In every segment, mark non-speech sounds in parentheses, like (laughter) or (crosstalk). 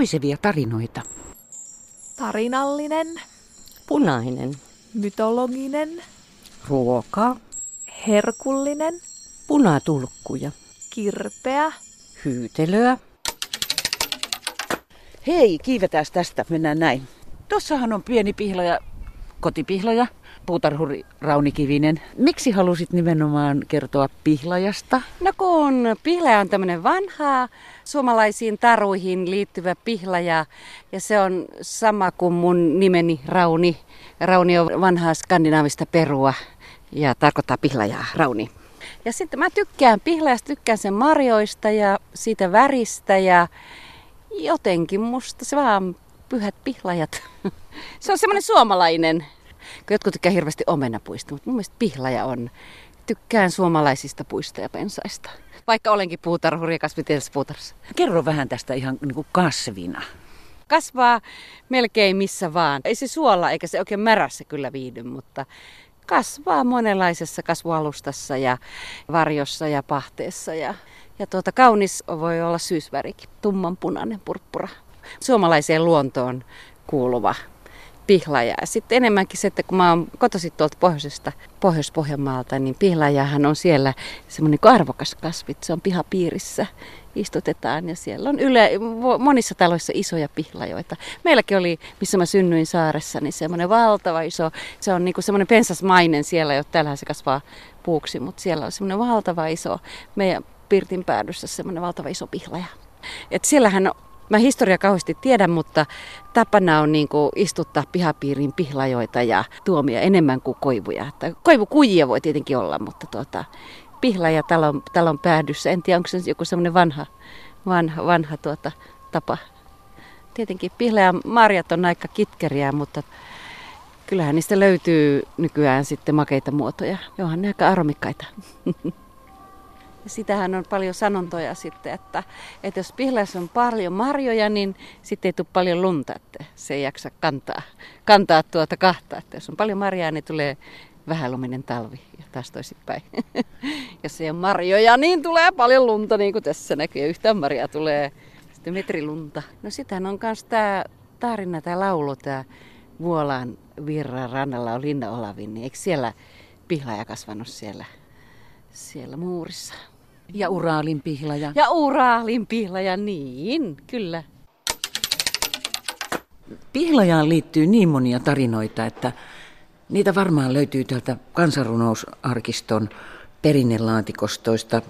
Puisevia tarinoita. Tarinallinen. Punainen. Mytologinen. Ruoka. Herkullinen. Punatulkkuja. Kirpeä. Hyytelöä. Hei, kiivetään tästä. Mennään näin. Tossahan on pieni pihlaja, kotipihlaja, puutarhuri Rauni Kivinen. Miksi halusit nimenomaan kertoa pihlajasta? No kun pihlaja on tämmöinen vanha suomalaisiin taruihin liittyvä pihlaja ja se on sama kuin mun nimeni Rauni. Rauni on vanhaa skandinaavista perua ja tarkoittaa pihlajaa, Rauni. Ja sitten mä tykkään pihlajasta, tykkään sen marjoista ja siitä väristä ja jotenkin musta se vaan pyhät pihlajat. (laughs) se on semmoinen suomalainen. Jotkut tykkää hirveästi omenapuista, mutta mun mielestä pihlaja on. Tykkään suomalaisista puista ja pensaista. Vaikka olenkin puutarhuri ja kasvitieteellisessä puutarhassa. Kerro vähän tästä ihan niin kuin kasvina. Kasvaa melkein missä vaan. Ei se suolla eikä se oikein märässä kyllä viihdy, mutta kasvaa monenlaisessa kasvualustassa ja varjossa ja pahteessa. Ja, ja tuota, kaunis voi olla syysvärikin, tummanpunainen purppura. Suomalaiseen luontoon kuuluva pihlaja. Sitten enemmänkin se, että kun mä oon kotoisin tuolta pohjoisesta, Pohjois-Pohjanmaalta, niin pihlajahan on siellä semmoinen arvokas kasvi. Se on pihapiirissä istutetaan ja siellä on yle, monissa taloissa isoja pihlajoita. Meilläkin oli, missä mä synnyin saaressa, niin semmoinen valtava iso, se on niinku semmoinen pensasmainen siellä, jo täällähän se kasvaa puuksi, mutta siellä on semmoinen valtava iso, meidän pirtin päädyssä semmoinen valtava iso pihlaja. Et siellähän Mä historia kauheasti tiedän, mutta tapana on niin kuin istuttaa pihapiiriin pihlajoita ja tuomia enemmän kuin koivuja. Että koivukujia voi tietenkin olla, mutta tuota, pihlaja talon, talon päädyssä. En tiedä, onko se joku semmoinen vanha, vanha, vanha tuota, tapa. Tietenkin pihlaja marjat on aika kitkeriä, mutta kyllähän niistä löytyy nykyään sitten makeita muotoja. Johan ne aika aromikkaita. (laughs) Sitähän on paljon sanontoja sitten, että, että jos pihlassa on paljon marjoja, niin sitten ei tule paljon lunta, että se ei jaksa kantaa, kantaa tuota kahta. Että jos on paljon marjaa, niin tulee vähäluminen talvi ja taas toisinpäin. (laughs) jos ei ole marjoja, niin tulee paljon lunta, niin kuin tässä näkyy. Yhtään marjaa tulee sitten metri lunta. No sitähän on myös tämä tarina, tämä laulu, tämä Vuolaan virran rannalla on Linna Olavin, niin eikö siellä pihlaja kasvanut siellä siellä muurissa. Ja Uraalin pihlaja. Ja Uraalin pihlaja, niin, kyllä. Pihlajaan liittyy niin monia tarinoita, että niitä varmaan löytyy täältä kansanrunousarkiston perinnelaatikostoista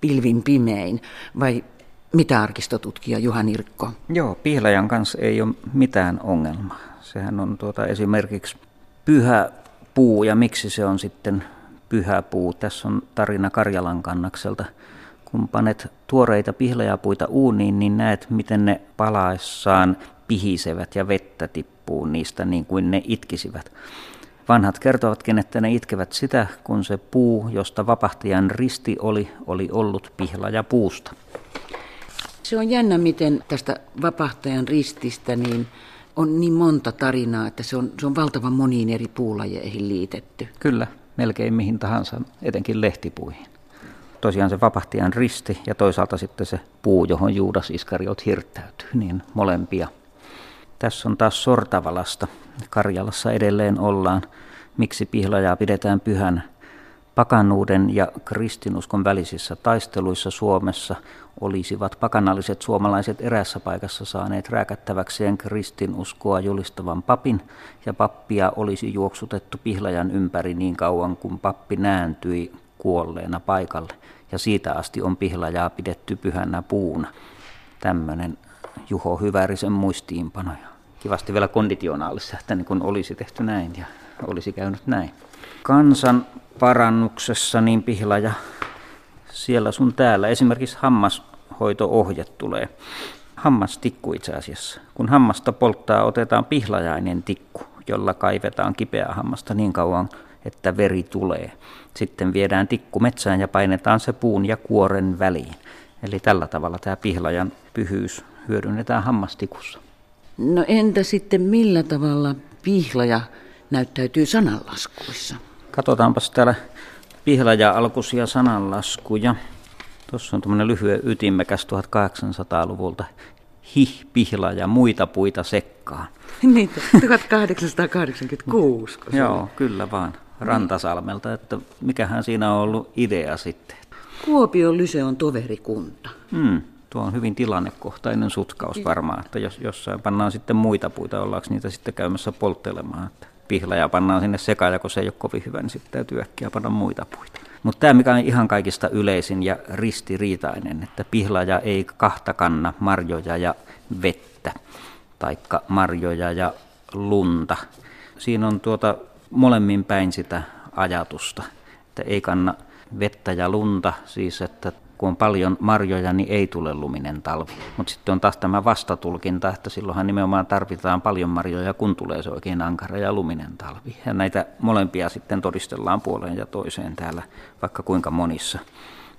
pilvin pimein. Vai mitä arkistotutkija Juha Nirkko? Joo, pihlajan kanssa ei ole mitään ongelmaa. Sehän on tuota esimerkiksi pyhä puu ja miksi se on sitten pyhä puu. Tässä on tarina Karjalan kannakselta. Kun panet tuoreita pihlajapuita uuniin, niin näet, miten ne palaessaan pihisevät ja vettä tippuu niistä niin kuin ne itkisivät. Vanhat kertovatkin, että ne itkevät sitä, kun se puu, josta vapahtajan risti oli, oli ollut pihlaja puusta. Se on jännä, miten tästä vapahtajan rististä niin on niin monta tarinaa, että se on, se on valtavan moniin eri puulajeihin liitetty. Kyllä, melkein mihin tahansa, etenkin lehtipuihin. Tosiaan se vapahtijan risti ja toisaalta sitten se puu, johon Juudas Iskariot hirttäytyy, niin molempia. Tässä on taas sortavalasta. Karjalassa edelleen ollaan. Miksi pihlajaa pidetään pyhänä? Pakannuuden ja kristinuskon välisissä taisteluissa Suomessa olisivat pakanalliset suomalaiset erässä paikassa saaneet rääkättäväkseen kristinuskoa julistavan papin, ja pappia olisi juoksutettu pihlajan ympäri niin kauan kuin pappi nääntyi kuolleena paikalle, ja siitä asti on pihlajaa pidetty pyhänä puuna. Tämmöinen Juho Hyvärisen muistiinpano. Kivasti vielä konditionaalissa, että niin kun olisi tehty näin ja olisi käynyt näin. Kansan parannuksessa niin pihlaja siellä sun täällä. Esimerkiksi hammashoito-ohje tulee. Hammastikku itse asiassa. Kun hammasta polttaa, otetaan pihlajainen tikku, jolla kaivetaan kipeää hammasta niin kauan, että veri tulee. Sitten viedään tikku metsään ja painetaan se puun ja kuoren väliin. Eli tällä tavalla tämä pihlajan pyhyys hyödynnetään hammastikussa. No entä sitten millä tavalla pihlaja näyttäytyy sananlaskuissa? Katsotaanpas täällä pihlaja-alkuisia sananlaskuja. Tuossa on tämmöinen lyhyen ytimekäs 1800-luvulta hihpihla ja muita puita sekkaan. (laughs) niin, 1886. Joo, kyllä vaan. Rantasalmelta, että mikähän siinä on ollut idea sitten. Kuopion lyse on toverikunta. Hmm. Tuo on hyvin tilannekohtainen sutkaus varmaan, että jos jossain pannaan sitten muita puita, ollaanko niitä sitten käymässä polttelemaan. Että pihlaja pannaan sinne sekaan, ja kun se ei ole kovin hyvä, niin sitten täytyy äkkiä panna muita puita. Mutta tämä, mikä on ihan kaikista yleisin ja ristiriitainen, että pihlaja ei kahta kanna marjoja ja vettä, taikka marjoja ja lunta. Siinä on tuota molemmin päin sitä ajatusta, että ei kanna vettä ja lunta, siis että kun on paljon marjoja, niin ei tule luminen talvi. Mutta sitten on taas tämä vastatulkinta, että silloinhan nimenomaan tarvitaan paljon marjoja, kun tulee se oikein ankara ja luminen talvi. Ja näitä molempia sitten todistellaan puoleen ja toiseen täällä, vaikka kuinka monissa.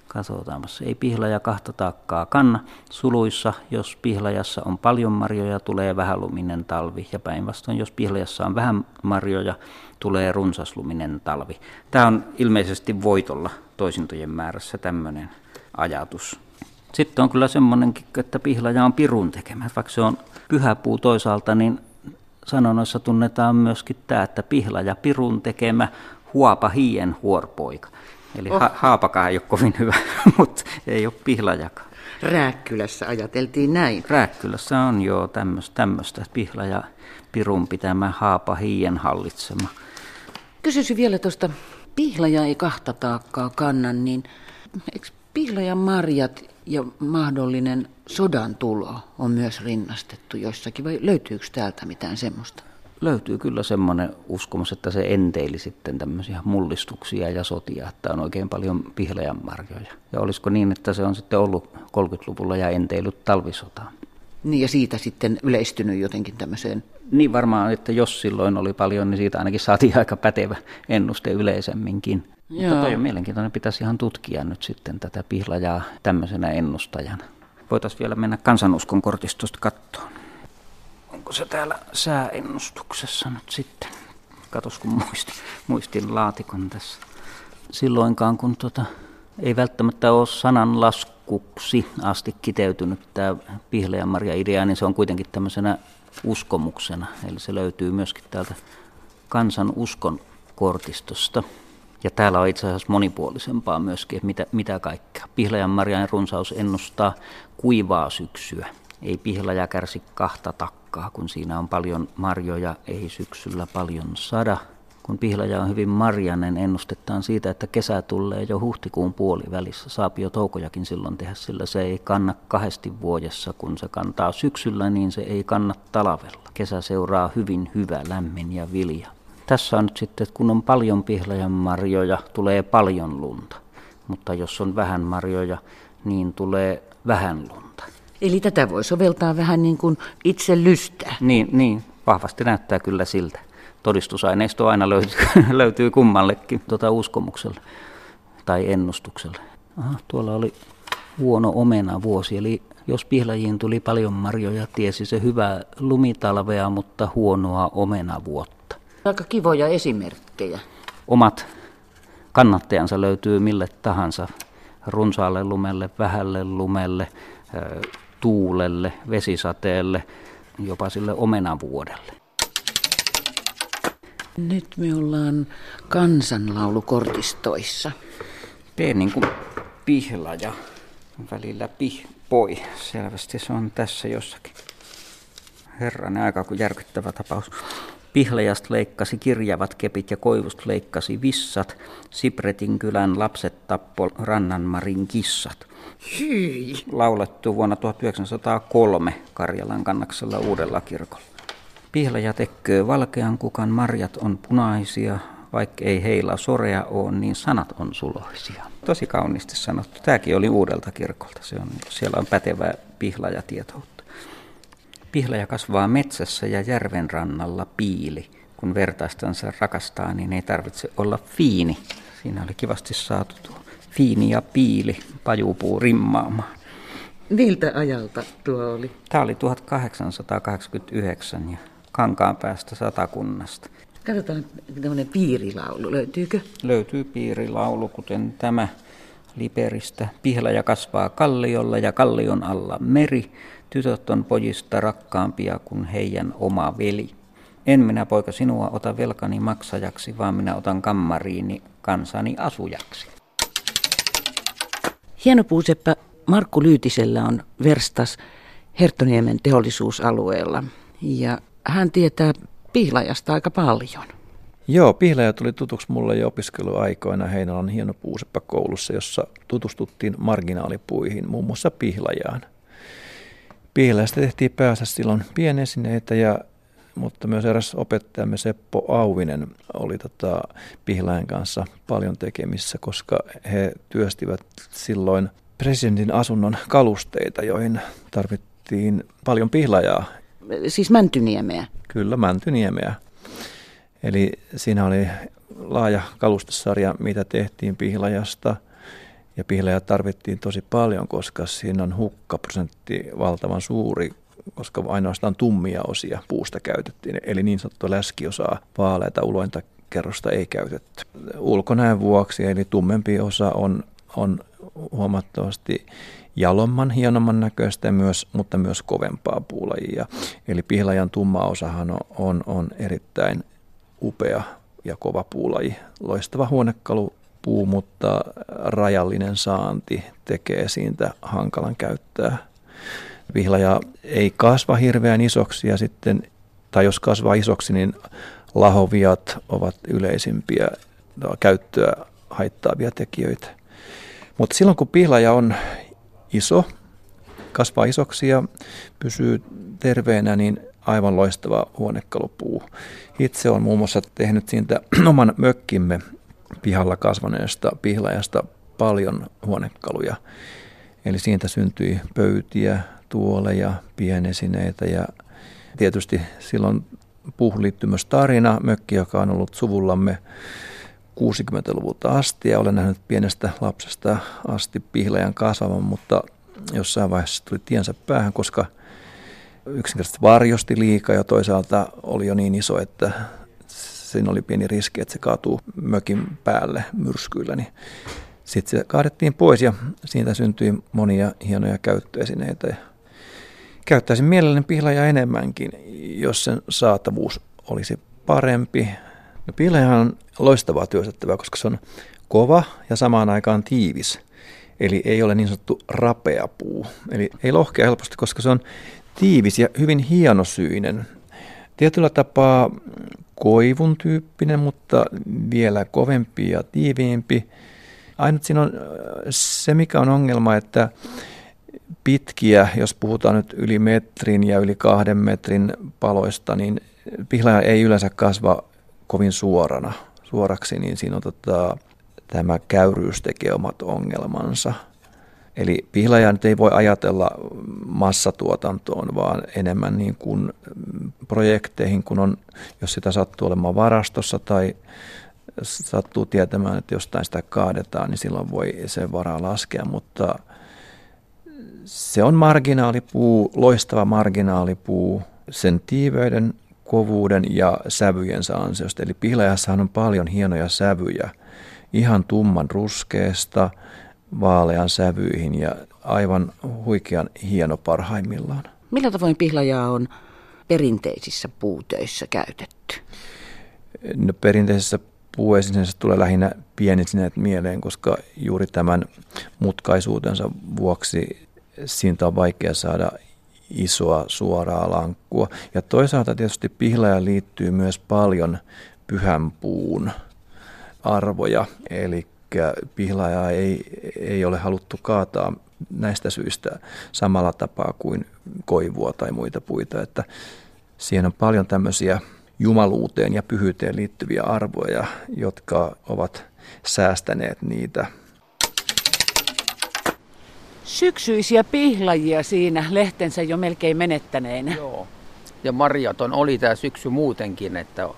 Katsotaanpas, ei pihlaja kahta taakkaa kanna. Suluissa, jos pihlajassa on paljon marjoja, tulee vähäluminen talvi. Ja päinvastoin, jos pihlajassa on vähän marjoja, tulee runsasluminen talvi. Tämä on ilmeisesti voitolla toisintojen määrässä tämmöinen ajatus. Sitten on kyllä semmoinenkin, että pihlaja on pirun tekemä. Vaikka se on pyhäpuu toisaalta, niin sanonnoissa tunnetaan myöskin tämä, että pihlaja pirun tekemä huopa hien huorpoika. Eli oh. ha- haapakaan ei ole kovin hyvä, (laughs) mutta ei ole pihlajakaan. Rääkkylässä ajateltiin näin. Rääkkylässä on jo tämmöistä, että pihlaja pirun pitämä haapa hien hallitsema. Kysyisin vielä tuosta pihlaja ei kahta taakkaa kannan, niin eikö pihlajan marjat ja mahdollinen sodan tulo on myös rinnastettu jossakin, vai löytyykö täältä mitään semmoista? Löytyy kyllä semmoinen uskomus, että se enteili sitten tämmöisiä mullistuksia ja sotia, että on oikein paljon pihlajan marjoja. Ja olisiko niin, että se on sitten ollut 30-luvulla ja enteilyt talvisotaan? Niin ja siitä sitten yleistynyt jotenkin tämmöiseen? Niin varmaan, että jos silloin oli paljon, niin siitä ainakin saatiin aika pätevä ennuste yleisemminkin. Joo. Mutta toi on mielenkiintoinen, pitäisi ihan tutkia nyt sitten tätä pihlajaa tämmöisenä ennustajana. Voitaisiin vielä mennä kansanuskon kortistosta kattoon. Onko se täällä sääennustuksessa nyt sitten? Katos kun muistin, muistin laatikon tässä. Silloinkaan kun tota, ei välttämättä ole sananlaskuksi asti kiteytynyt tämä Pihlajanmarja-idea, niin se on kuitenkin tämmöisenä uskomuksena. Eli se löytyy myöskin täältä kansan uskon kortistosta. Ja täällä on itse asiassa monipuolisempaa myöskin, että mitä, mitä kaikkea. Pihlajan marjan runsaus ennustaa kuivaa syksyä. Ei pihlaja kärsi kahta takkaa, kun siinä on paljon marjoja, ei syksyllä paljon sada. Kun pihlaja on hyvin marjanen, ennustetaan siitä, että kesä tulee jo huhtikuun puolivälissä. Saapi jo toukojakin silloin tehdä, sillä se ei kanna kahdesti vuodessa. Kun se kantaa syksyllä, niin se ei kanna talvella. Kesä seuraa hyvin hyvä, lämmin ja vilja tässä on nyt sitten, että kun on paljon pihlajan marjoja, tulee paljon lunta. Mutta jos on vähän marjoja, niin tulee vähän lunta. Eli tätä voi soveltaa vähän niin kuin itse lystää. Niin, niin vahvasti näyttää kyllä siltä. Todistusaineisto aina löytyy, (laughs) löytyy kummallekin tuota uskomukselle tai ennustukselle. Aha, tuolla oli huono omena vuosi, eli jos pihlajiin tuli paljon marjoja, tiesi se hyvää lumitalvea, mutta huonoa omenavuotta. Aika kivoja esimerkkejä. Omat kannattajansa löytyy mille tahansa runsaalle lumelle, vähälle lumelle, tuulelle, vesisateelle, jopa sille omenavuodelle. Nyt me ollaan kansanlaulukortistoissa. P niin kuin pihla ja välillä pihpoi. Selvästi se on tässä jossakin. Herranen aika, kun järkyttävä tapaus. Pihlajast leikkasi kirjavat kepit ja koivust leikkasi vissat. Sipretin kylän lapset tappo Rannanmarin kissat. Hyi. Laulettu vuonna 1903 Karjalan kannaksella Uudella kirkolla. Pihlaja tekköö valkean kukan marjat on punaisia, vaikka ei heillä sorea ole, niin sanat on suloisia. Tosi kauniisti sanottu. Tämäkin oli Uudelta kirkolta. Se on, siellä on pätevää pihlajatietoutta. Pihlaja kasvaa metsässä ja järven rannalla piili. Kun vertaistansa rakastaa, niin ei tarvitse olla fiini. Siinä oli kivasti saatu tuo fiini ja piili pajupuu rimmaamaan. Miltä ajalta tuo oli? Tämä oli 1889 ja kankaan päästä satakunnasta. Katsotaan tämmöinen piirilaulu, löytyykö? Löytyy piirilaulu, kuten tämä Liperistä. Pihlaja kasvaa kalliolla ja kallion alla meri. Tytöt on pojista rakkaampia kuin heidän oma veli. En minä poika sinua ota velkani maksajaksi, vaan minä otan kammariini kansani asujaksi. Hieno puuseppä Markku Lyytisellä on verstas Herttoniemen teollisuusalueella ja hän tietää pihlajasta aika paljon. Joo, pihlaja tuli tutuksi mulle jo opiskeluaikoina Heinolan hieno puuseppä koulussa, jossa tutustuttiin marginaalipuihin, muun muassa pihlajaan. Pihlajasta tehtiin päässä silloin pienesineitä ja mutta myös eräs opettajamme Seppo Auvinen oli tota Pihlajan kanssa paljon tekemissä, koska he työstivät silloin presidentin asunnon kalusteita, joihin tarvittiin paljon pihlajaa. Siis Mäntyniemeä. Kyllä, Mäntyniemeä. Eli siinä oli laaja kalustesarja, mitä tehtiin pihlajasta. Ja pihlajaa tarvittiin tosi paljon, koska siinä on hukkaprosentti valtavan suuri, koska ainoastaan tummia osia puusta käytettiin. Eli niin sanottu läskiosaa, vaaleita ulointa kerrosta ei käytetty. Ulkonäön vuoksi, eli tummempi osa on, on huomattavasti jalomman, hienomman näköistä, myös, mutta myös kovempaa puulajia. Eli pihlajan tumma osahan on, on, on erittäin upea ja kova puulaji. Loistava huonekalupuu, mutta rajallinen saanti tekee siitä hankalan käyttää. Vihlaja ei kasva hirveän isoksi ja sitten, tai jos kasvaa isoksi, niin lahoviat ovat yleisimpiä käyttöä haittaavia tekijöitä. Mutta silloin kun pihlaja on iso, kasvaa isoksi ja pysyy terveenä, niin aivan loistava huonekalupuu. Itse on muun muassa tehnyt siitä oman mökkimme pihalla kasvaneesta pihlajasta paljon huonekaluja. Eli siitä syntyi pöytiä, tuoleja, pienesineitä ja tietysti silloin myös tarina, mökki, joka on ollut suvullamme 60-luvulta asti ja olen nähnyt pienestä lapsesta asti pihlajan kasvavan, mutta jossain vaiheessa tuli tiensä päähän, koska yksinkertaisesti varjosti liikaa ja toisaalta oli jo niin iso, että siinä oli pieni riski, että se kaatuu mökin päälle myrskyillä. Niin sitten se kaadettiin pois ja siitä syntyi monia hienoja käyttöesineitä. Käyttäisin mielelläni pihlaja enemmänkin, jos sen saatavuus olisi parempi. No, pihlaja on loistavaa työstettävää, koska se on kova ja samaan aikaan tiivis. Eli ei ole niin sanottu rapea puu. Eli ei lohkea helposti, koska se on tiivis ja hyvin hienosyinen. Tietyllä tapaa koivun tyyppinen, mutta vielä kovempi ja tiiviimpi. Ainut siinä on se, mikä on ongelma, että pitkiä, jos puhutaan nyt yli metrin ja yli kahden metrin paloista, niin pihlaja ei yleensä kasva kovin suorana, suoraksi, niin siinä on tota, tämä käyryys tekee omat ongelmansa – Eli pihlaja nyt ei voi ajatella massatuotantoon, vaan enemmän niin kuin projekteihin, kun on, jos sitä sattuu olemaan varastossa tai sattuu tietämään, että jostain sitä kaadetaan, niin silloin voi sen varaa laskea, mutta se on marginaalipuu, loistava marginaalipuu sen tiiveyden, kovuuden ja sävyjensä ansiosta. Eli pihlajassahan on paljon hienoja sävyjä, ihan tumman ruskeesta – vaalean sävyihin ja aivan huikean hieno parhaimmillaan. Millä tavoin pihlajaa on perinteisissä puutöissä käytetty? No, perinteisessä puuesineessä tulee lähinnä pienisineet mieleen, koska juuri tämän mutkaisuutensa vuoksi siitä on vaikea saada isoa suoraa lankkua. Ja toisaalta tietysti pihlaja liittyy myös paljon pyhän puun arvoja, eli pihlajaa ei, ei ole haluttu kaataa näistä syistä samalla tapaa kuin koivua tai muita puita, että siihen on paljon tämmöisiä jumaluuteen ja pyhyyteen liittyviä arvoja, jotka ovat säästäneet niitä. Syksyisiä pihlajia siinä lehtensä jo melkein menettäneinä. Joo. Ja marjaton oli tämä syksy muutenkin, että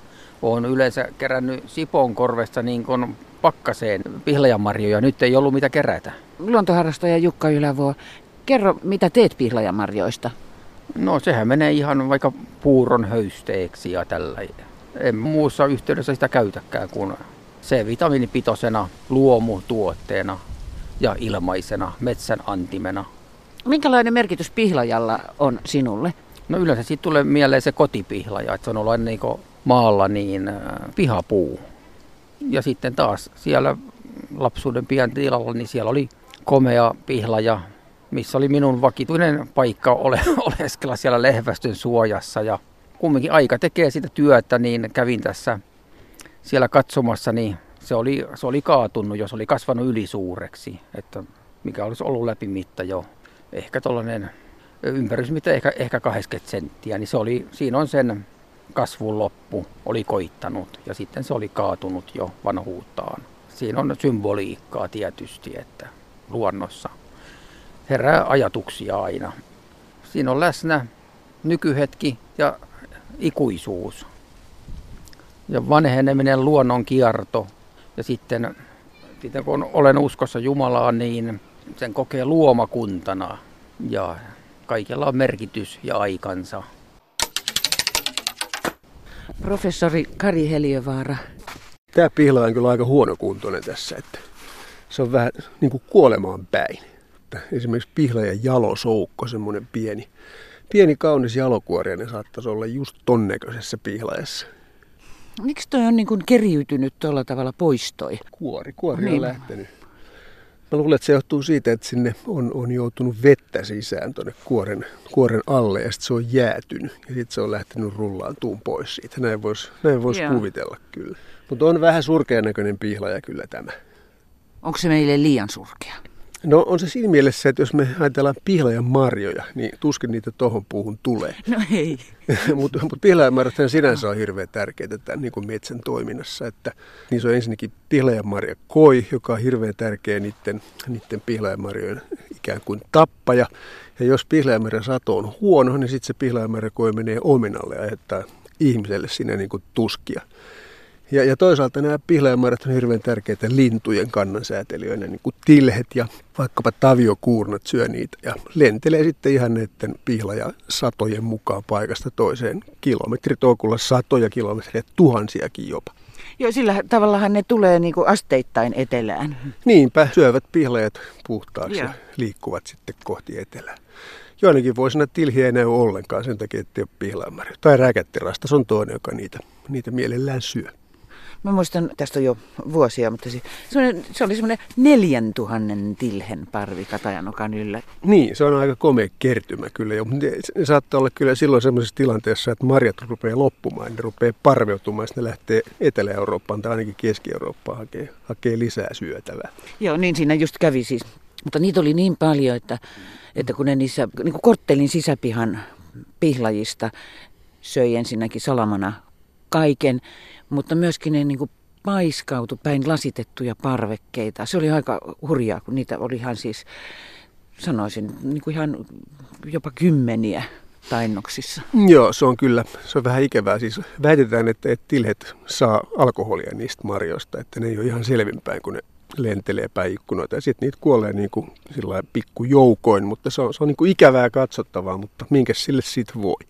olen yleensä kerännyt Siponkorvesta niin kuin pakkaseen pihlajamarjoja. Nyt ei ollut mitä kerätä. Luontoharrastaja Jukka Ylävuo, kerro mitä teet pihlajamarjoista? No sehän menee ihan vaikka puuron höysteeksi ja tällä. En muussa yhteydessä sitä käytäkään kuin C-vitamiinipitoisena luomutuotteena ja ilmaisena metsän antimena. Minkälainen merkitys pihlajalla on sinulle? No yleensä siitä tulee mieleen se kotipihlaja, että se on ollut niin maalla niin äh, pihapuu. Ja sitten taas siellä lapsuuden pian tilalla, niin siellä oli komea pihlaja, missä oli minun vakituinen paikka (laughs) ole, oleskella siellä lehvästön suojassa. Ja kumminkin aika tekee sitä työtä, niin kävin tässä siellä katsomassa, niin se oli, se oli kaatunut, jos oli kasvanut ylisuureksi, että mikä olisi ollut läpimitta jo ehkä tuollainen ympärysmitta ehkä, ehkä 80 senttiä, niin se oli, siinä on sen kasvun loppu, oli koittanut ja sitten se oli kaatunut jo vanhuuttaan. Siinä on symboliikkaa tietysti, että luonnossa herää ajatuksia aina. Siinä on läsnä nykyhetki ja ikuisuus. Ja vanheneminen, luonnon kierto ja sitten, sitten kun olen uskossa Jumalaa, niin sen kokee luomakuntana ja kaikella on merkitys ja aikansa. Professori Kari Heliövaara. Tämä pihla on kyllä aika huonokuntoinen tässä, että se on vähän niin kuin kuolemaan päin. Esimerkiksi pihla ja jalosoukko, semmoinen pieni, pieni kaunis jalokuori, ne saattaisi olla just ton näköisessä pihlajassa. Miksi toi on niin kuin keriytynyt tuolla tavalla poistoi? Kuori, kuori Niin. on lähtenyt. Mä luulen, että se johtuu siitä, että sinne on, on joutunut vettä sisään tuonne kuoren, kuoren alle ja sitten se on jäätynyt ja sitten se on lähtenyt rullaantuun pois siitä. Näin voisi näin vois Joo. kuvitella kyllä. Mutta on vähän surkean näköinen pihlaja kyllä tämä. Onko se meille liian surkea? No on se siinä mielessä, että jos me ajatellaan pihlajan marjoja, niin tuskin niitä tohon puuhun tulee. No ei. Mutta (laughs) mut pihlajanmarjathan sinänsä on hirveän tärkeitä tämän niin kuin metsän toiminnassa. Että niissä on ensinnäkin pihlajanmarja koi, joka on hirveän tärkeä niiden, niiden pihlajanmarjojen ikään kuin tappaja. Ja jos pihlajanmarjan sato on huono, niin sitten se pihlajanmarja koi menee ominalle ja aiheuttaa ihmiselle sinne niin kuin tuskia. Ja, ja toisaalta nämä pihlajanmarjat on hirveän tärkeitä lintujen kannansäätelijöinä, niin kuin tilhet ja vaikkapa taviokuurnat syö niitä ja lentelee sitten ihan näiden pihlajasatojen mukaan paikasta toiseen. Kilometritolkulla satoja kilometrejä, tuhansiakin jopa. Joo, sillä tavallahan ne tulee niin kuin asteittain etelään. Niinpä syövät pihlajat puhtaaksi Joo. ja liikkuvat sitten kohti etelää. Joinakin vuosina tilhiä ei näy ollenkaan sen takia, että ei ole pihlajanmarjoja. Tai räkättirastas on toinen, joka niitä, niitä mielellään syö. Mä muistan, tästä on jo vuosia, mutta se, se oli semmoinen neljän tuhannen tilhen parvi Katajanokan yllä. Niin, se on aika komea kertymä kyllä. jo, mutta ne, saattaa olla kyllä silloin sellaisessa tilanteessa, että marjat rupeaa loppumaan, ne rupeaa parveutumaan, ne lähtee Etelä-Eurooppaan tai ainakin Keski-Eurooppaan hakee, hakee lisää syötävää. Joo, niin siinä just kävi siis. Mutta niitä oli niin paljon, että, että kun ne niissä niin kuin korttelin sisäpihan pihlajista söi ensinnäkin salamana kaiken, mutta myöskin ne niin kuin paiskautu päin lasitettuja parvekkeita. Se oli aika hurjaa, kun niitä oli ihan siis, sanoisin, niin kuin ihan jopa kymmeniä tainnoksissa. Joo, se on kyllä, se on vähän ikävää. Siis väitetään, että, että tilhet saa alkoholia niistä marjoista, että ne ei ole ihan selvinpäin, kun ne lentelee päin ikkunoita. Ja sitten niitä kuolee niin kuin pikkujoukoin, mutta se on, se on niin kuin ikävää katsottavaa, mutta minkä sille siitä voi.